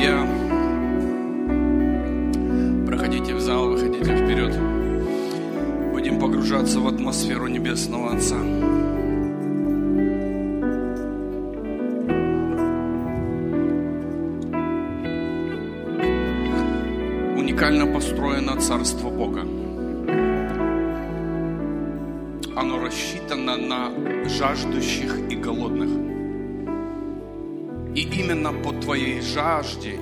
Yeah. Жажде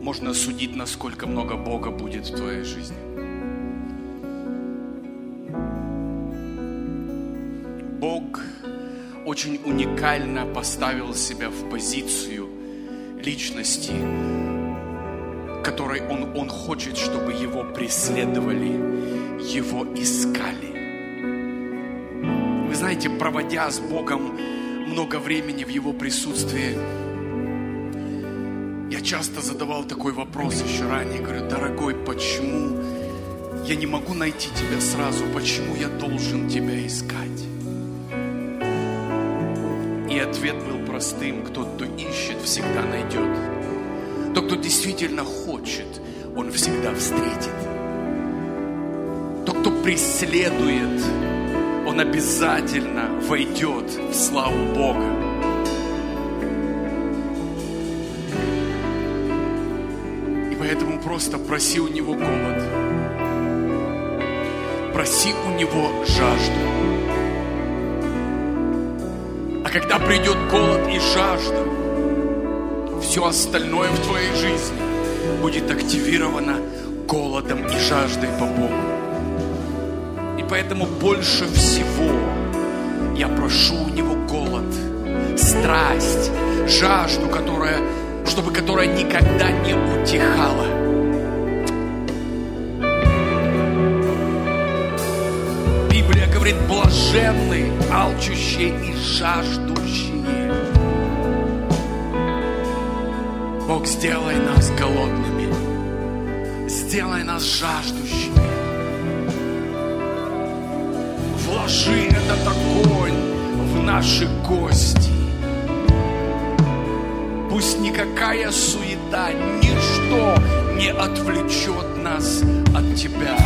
можно судить, насколько много Бога будет в твоей жизни. Бог очень уникально поставил себя в позицию личности, которой он, он хочет, чтобы его преследовали, его искали. Вы знаете, проводя с Богом много времени в Его присутствии, часто задавал такой вопрос еще ранее. Говорю, дорогой, почему я не могу найти Тебя сразу? Почему я должен Тебя искать? И ответ был простым. Тот, кто ищет, всегда найдет. Тот, кто действительно хочет, он всегда встретит. Тот, кто преследует, он обязательно войдет в славу Бога. Просто проси у Него голод. Проси у Него жажду. А когда придет голод и жажда, все остальное в твоей жизни будет активировано голодом и жаждой по Богу. И поэтому больше всего я прошу у него голод, страсть, жажду, которая, чтобы которая никогда не утихала. Говорит, блаженные, алчущие и жаждущие. Бог, сделай нас голодными, сделай нас жаждущими. Вложи этот огонь в наши кости. Пусть никакая суета, ничто не отвлечет нас от Тебя.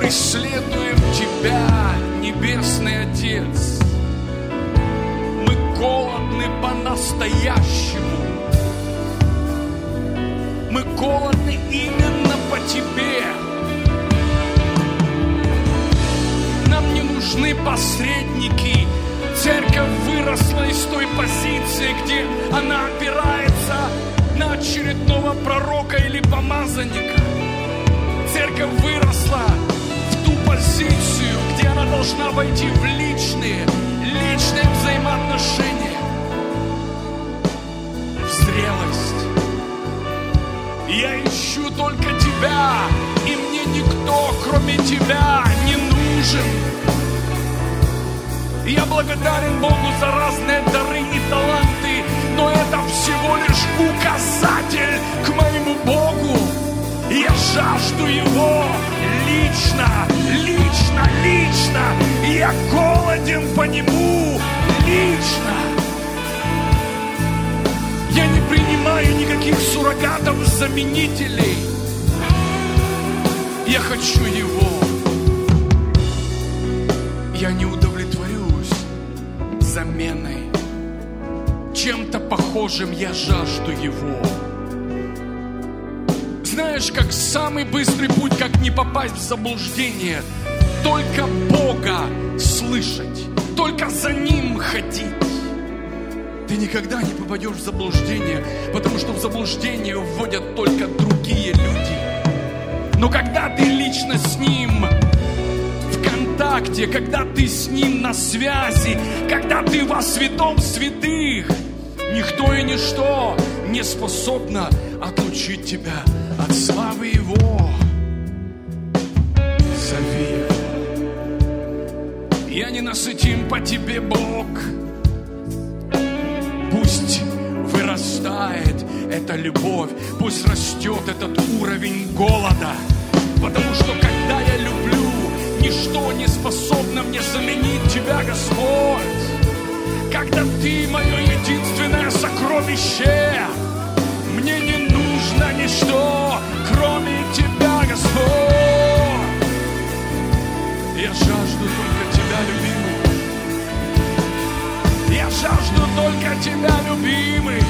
Преследуем Тебя, Небесный Отец. Мы голодны по-настоящему. Мы голодны именно по Тебе. Нам не нужны посредники. Церковь выросла из той позиции, где она опирается на очередного пророка или помазанника. Церковь выросла позицию, где она должна войти в личные, личные взаимоотношения, в зрелость. Я ищу только Тебя, и мне никто, кроме Тебя, не нужен. Я благодарен Богу за разные дары и таланты, но это всего лишь указатель к моему Богу. Я жажду Его лично, лично, лично. Я голоден по Нему лично. Я не принимаю никаких суррогатов, заменителей. Я хочу Его. Я не удовлетворюсь заменой. Чем-то похожим я жажду Его. Знаешь, как самый быстрый путь, как не попасть в заблуждение, только Бога слышать, только за Ним ходить. Ты никогда не попадешь в заблуждение, потому что в заблуждение вводят только другие люди. Но когда ты лично с Ним в контакте, когда ты с Ним на связи, когда ты во святом святых, никто и ничто не способно отлучить тебя его, зови его. Я не насытим по тебе, Бог. Пусть вырастает эта любовь, пусть растет этот уровень голода. Потому что когда я люблю, ничто не способно мне заменить Тебя, Господь. Когда Ты мое единственное сокровище, мне не на ничто, кроме Тебя, Господь. Я жажду только Тебя, любимый. Я жажду только Тебя, любимый.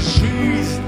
she's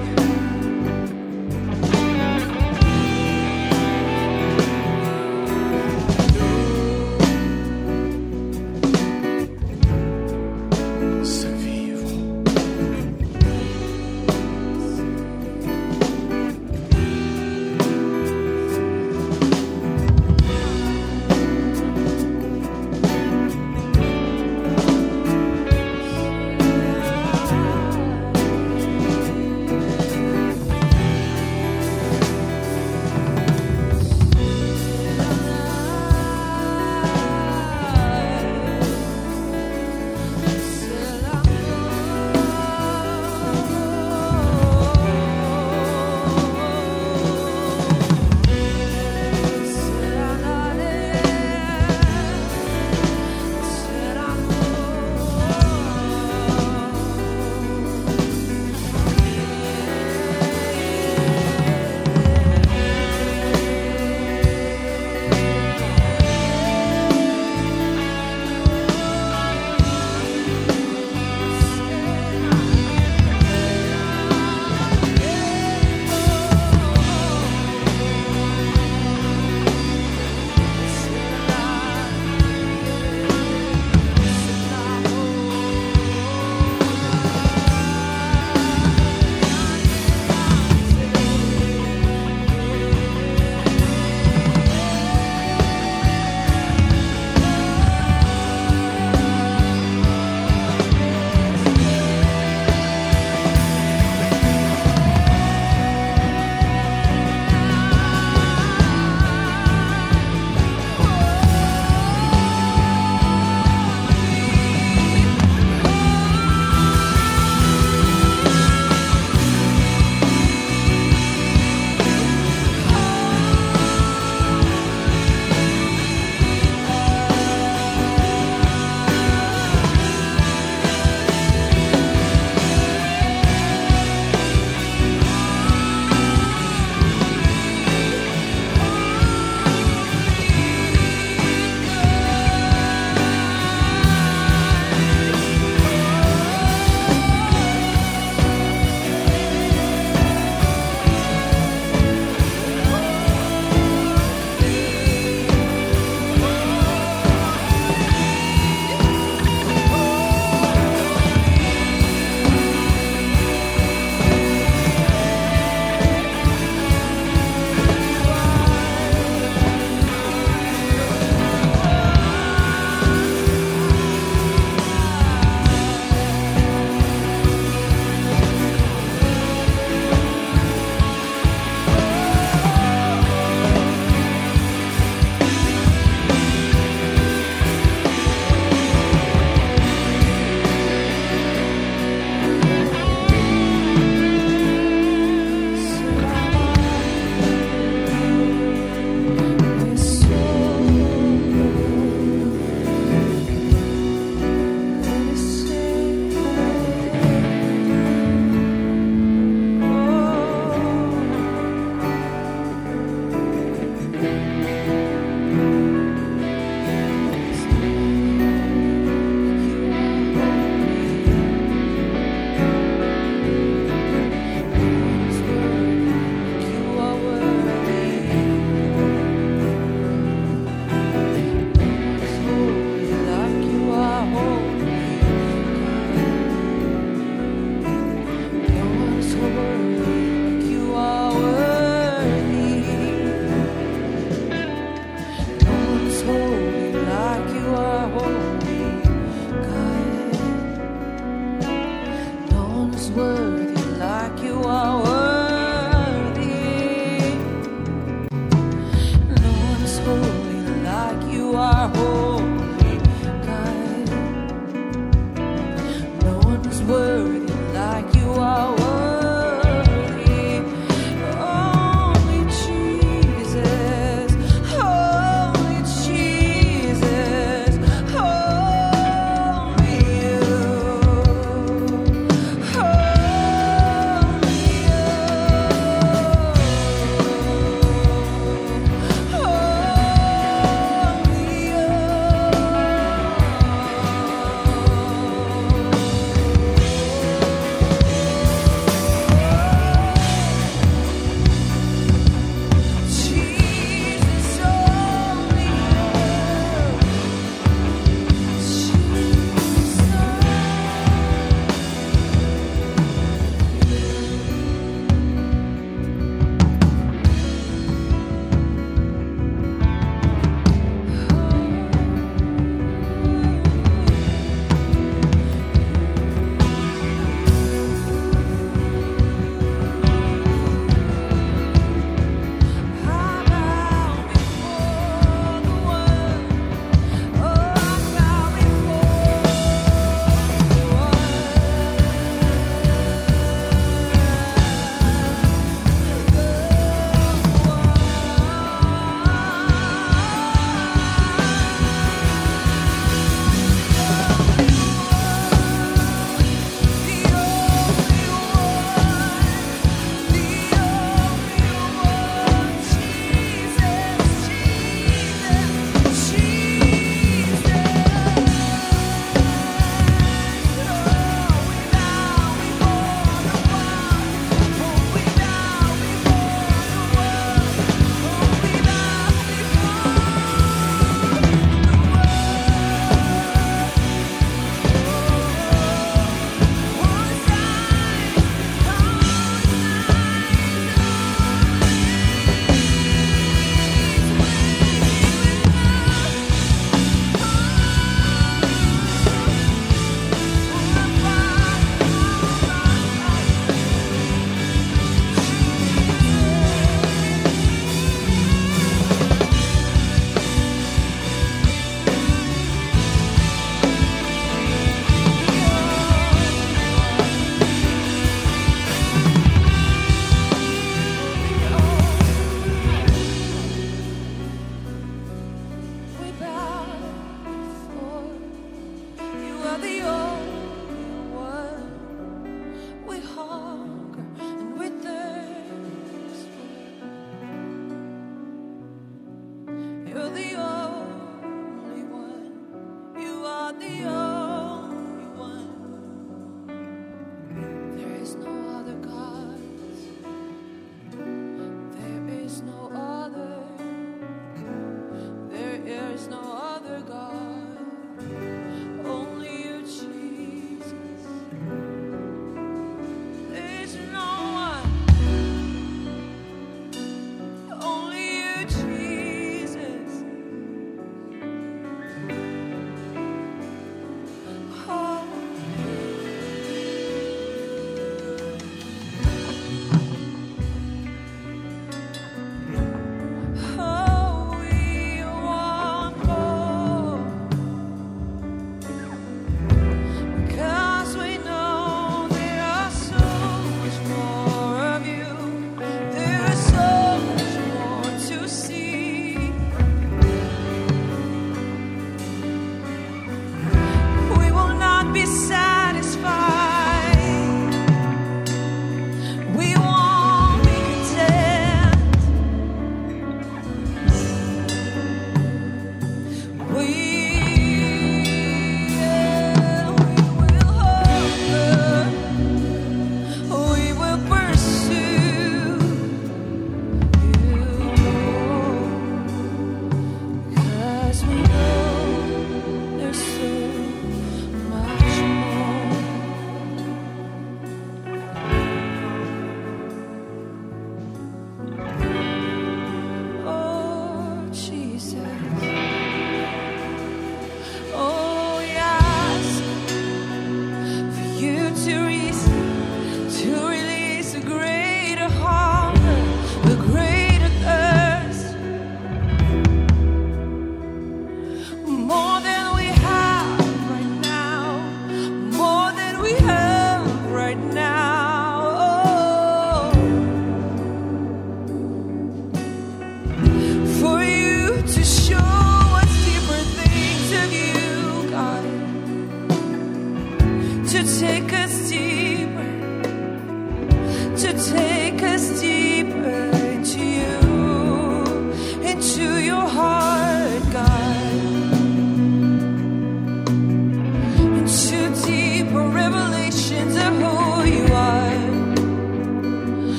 take a seat.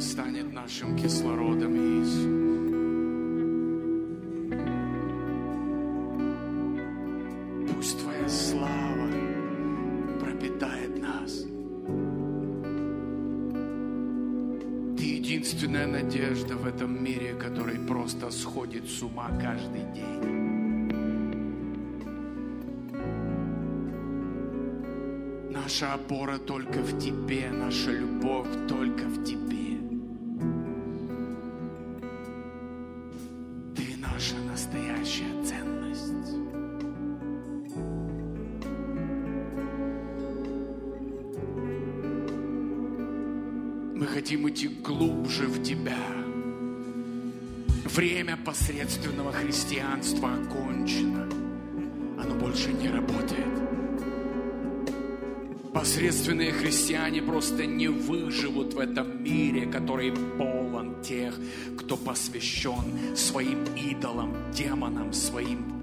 Станет нашим кислородом, Иисус. Единственная надежда в этом мире, который просто сходит с ума каждый день. Наша опора только в Тебе, наша любовь только в Тебе. Посредственного христианства окончено. Оно больше не работает. Посредственные христиане просто не выживут в этом мире, который полон тех, кто посвящен своим идолам, демонам, своим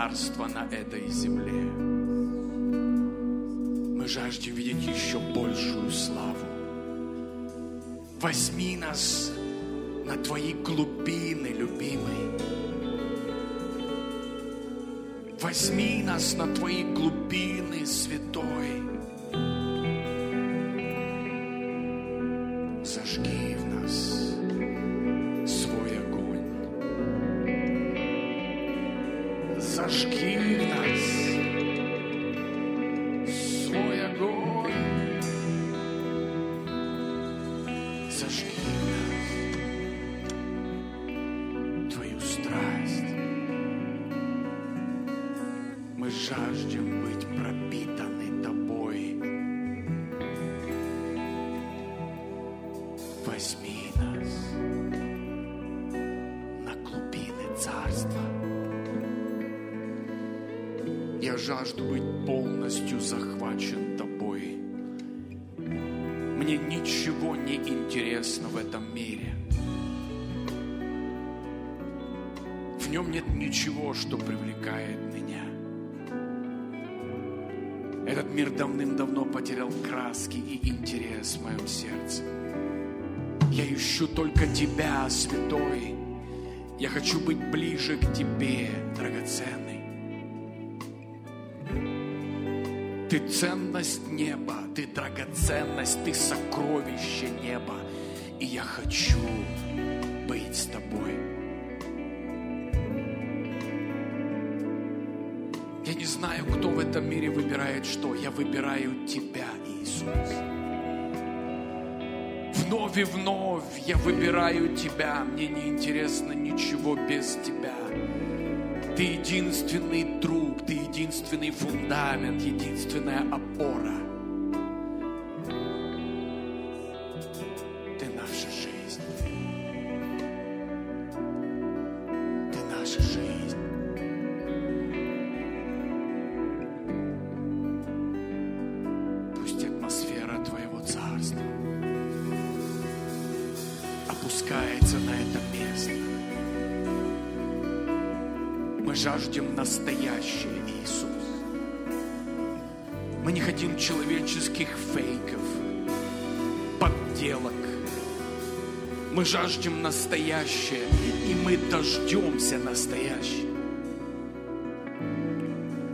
Царства на этой земле. Мы жаждем видеть еще большую славу. Возьми нас на Твои глубины, любимый. Возьми нас на Твои глубины, святой. Жажду быть полностью захвачен Тобой. Мне ничего не интересно в этом мире. В нем нет ничего, что привлекает меня. Этот мир давным-давно потерял краски и интерес в моем сердце. Я ищу только Тебя, Святой. Я хочу быть ближе к Тебе, драгоценный. Ты ценность неба, Ты драгоценность, Ты сокровище неба. И я хочу быть с Тобой. Я не знаю, кто в этом мире выбирает что. Я выбираю Тебя, Иисус. Вновь и вновь я выбираю Тебя. Мне не интересно ничего без Тебя. Ты единственный друг, Ты единственный фундамент, единственная опора.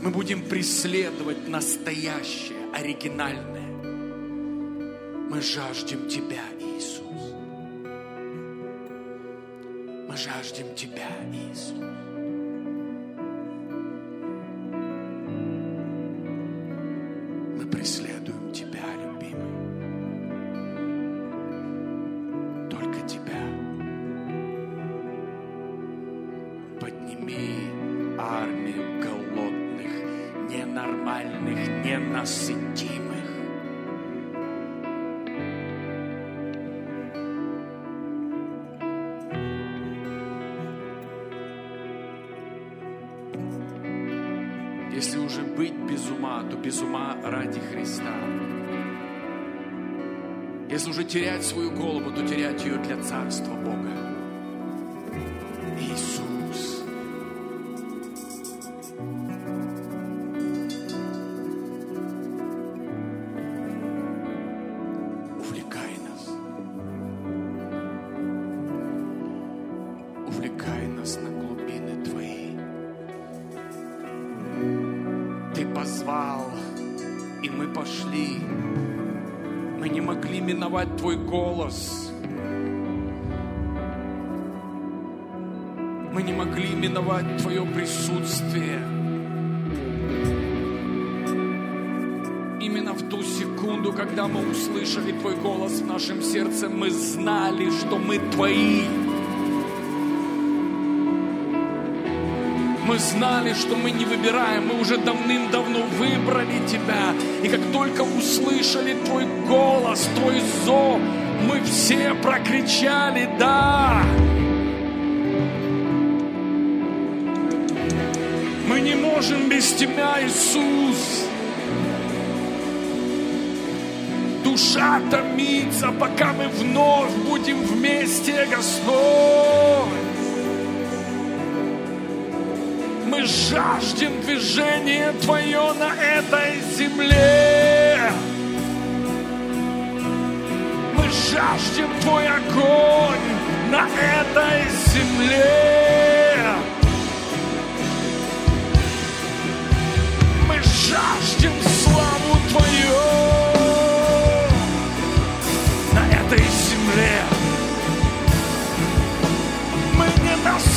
Мы будем преследовать настоящее, оригинальное. Мы жаждем Тебя, Иисус. Мы жаждем Тебя, Иисус. Мы преследуем быть без ума, то без ума ради Христа. Если уже терять свою голову, то терять ее для Царства Бога. Услышали Твой голос в нашем сердце, мы знали, что мы Твои. Мы знали, что мы не выбираем, мы уже давным-давно выбрали Тебя. И как только услышали Твой голос, Твой зов, мы все прокричали «Да!». Мы не можем без Тебя, Иисус. Душа томится, пока мы вновь будем вместе, Господь. Мы жаждем движения Твое на этой земле. Мы жаждем Твой огонь на этой земле.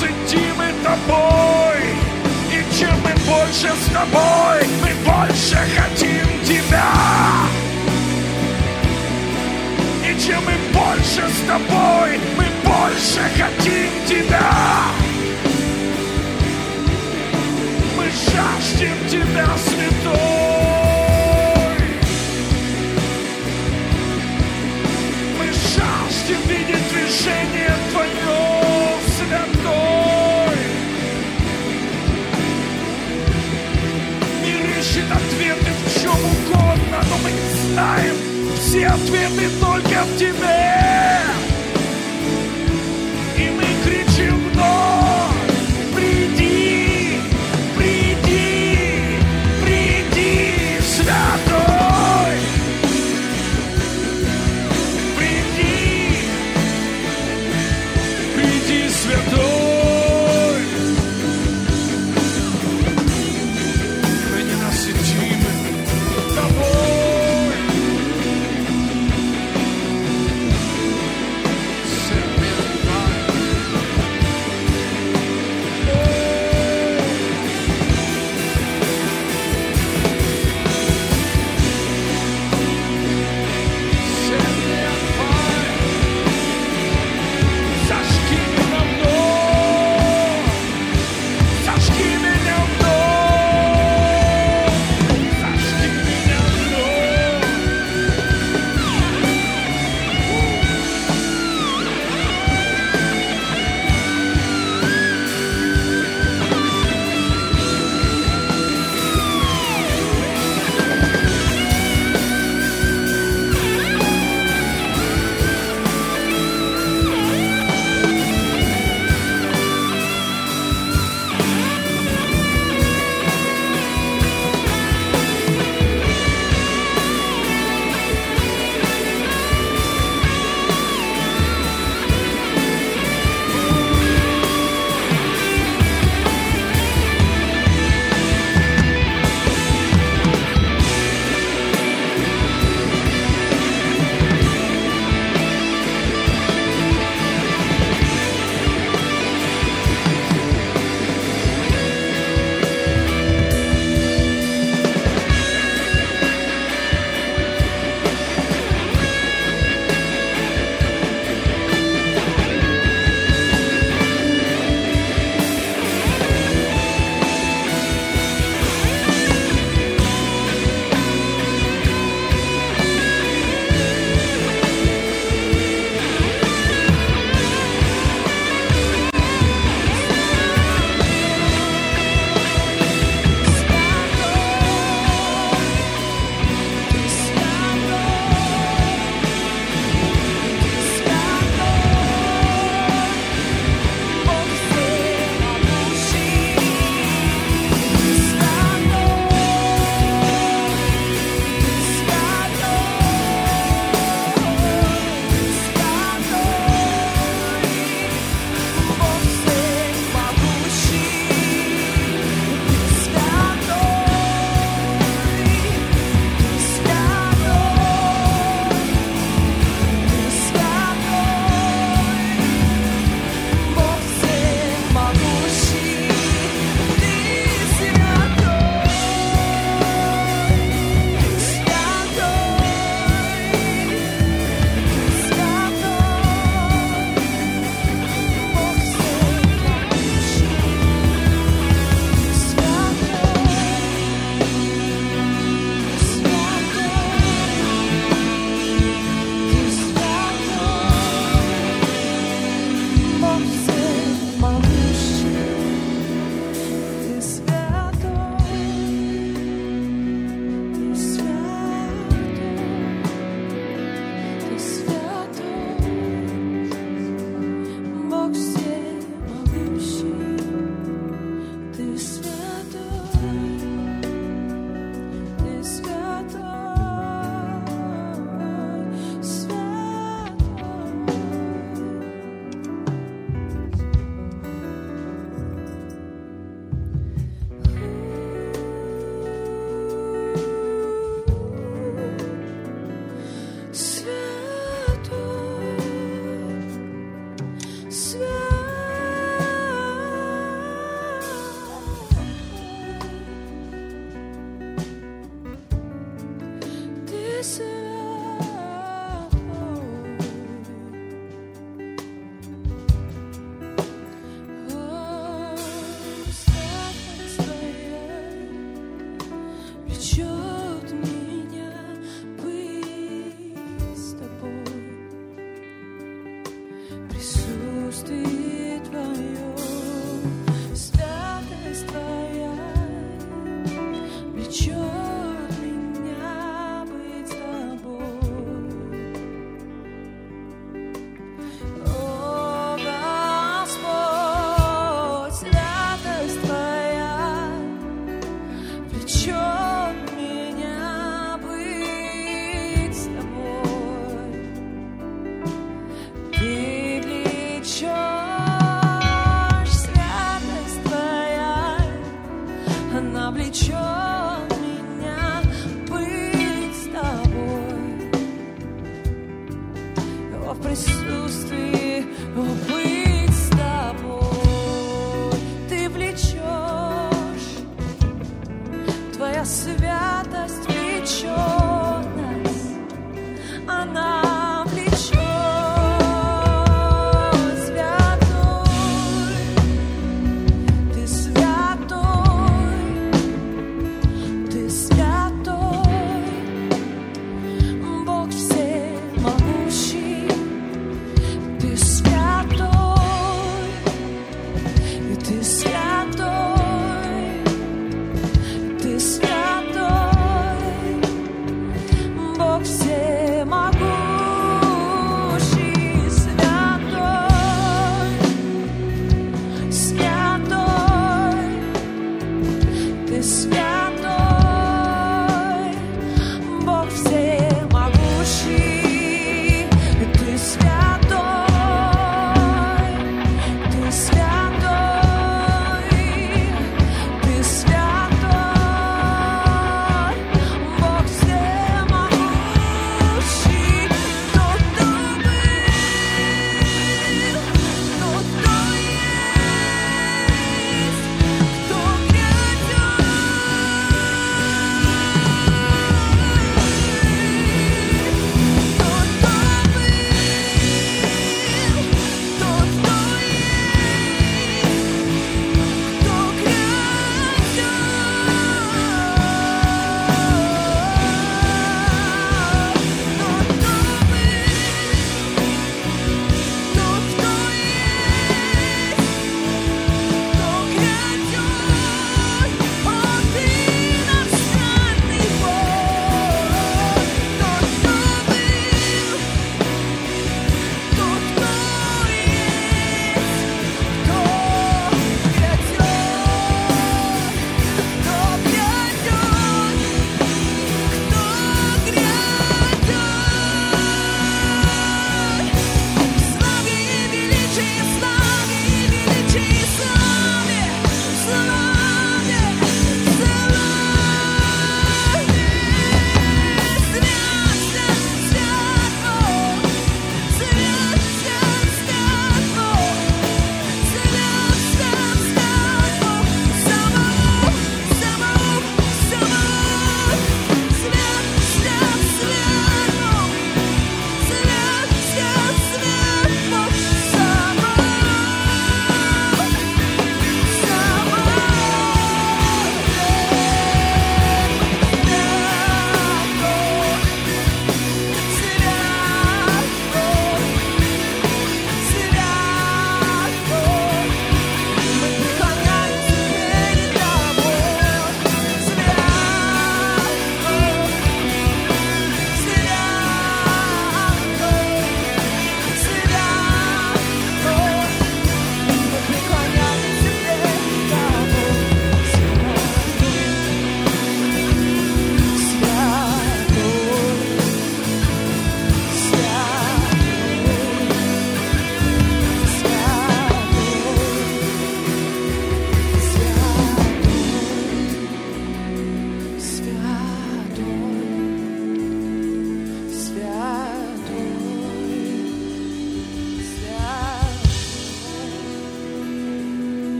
Не насытимы Тобой. И чем мы больше с Тобой, мы больше хотим Тебя. И чем мы больше с Тобой, мы больше хотим Тебя. Мы жаждем Тебя, Святой. Мы жаждем видеть движение Твое, чем угодно, но мы знаем, все ответы только в Тебе.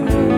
To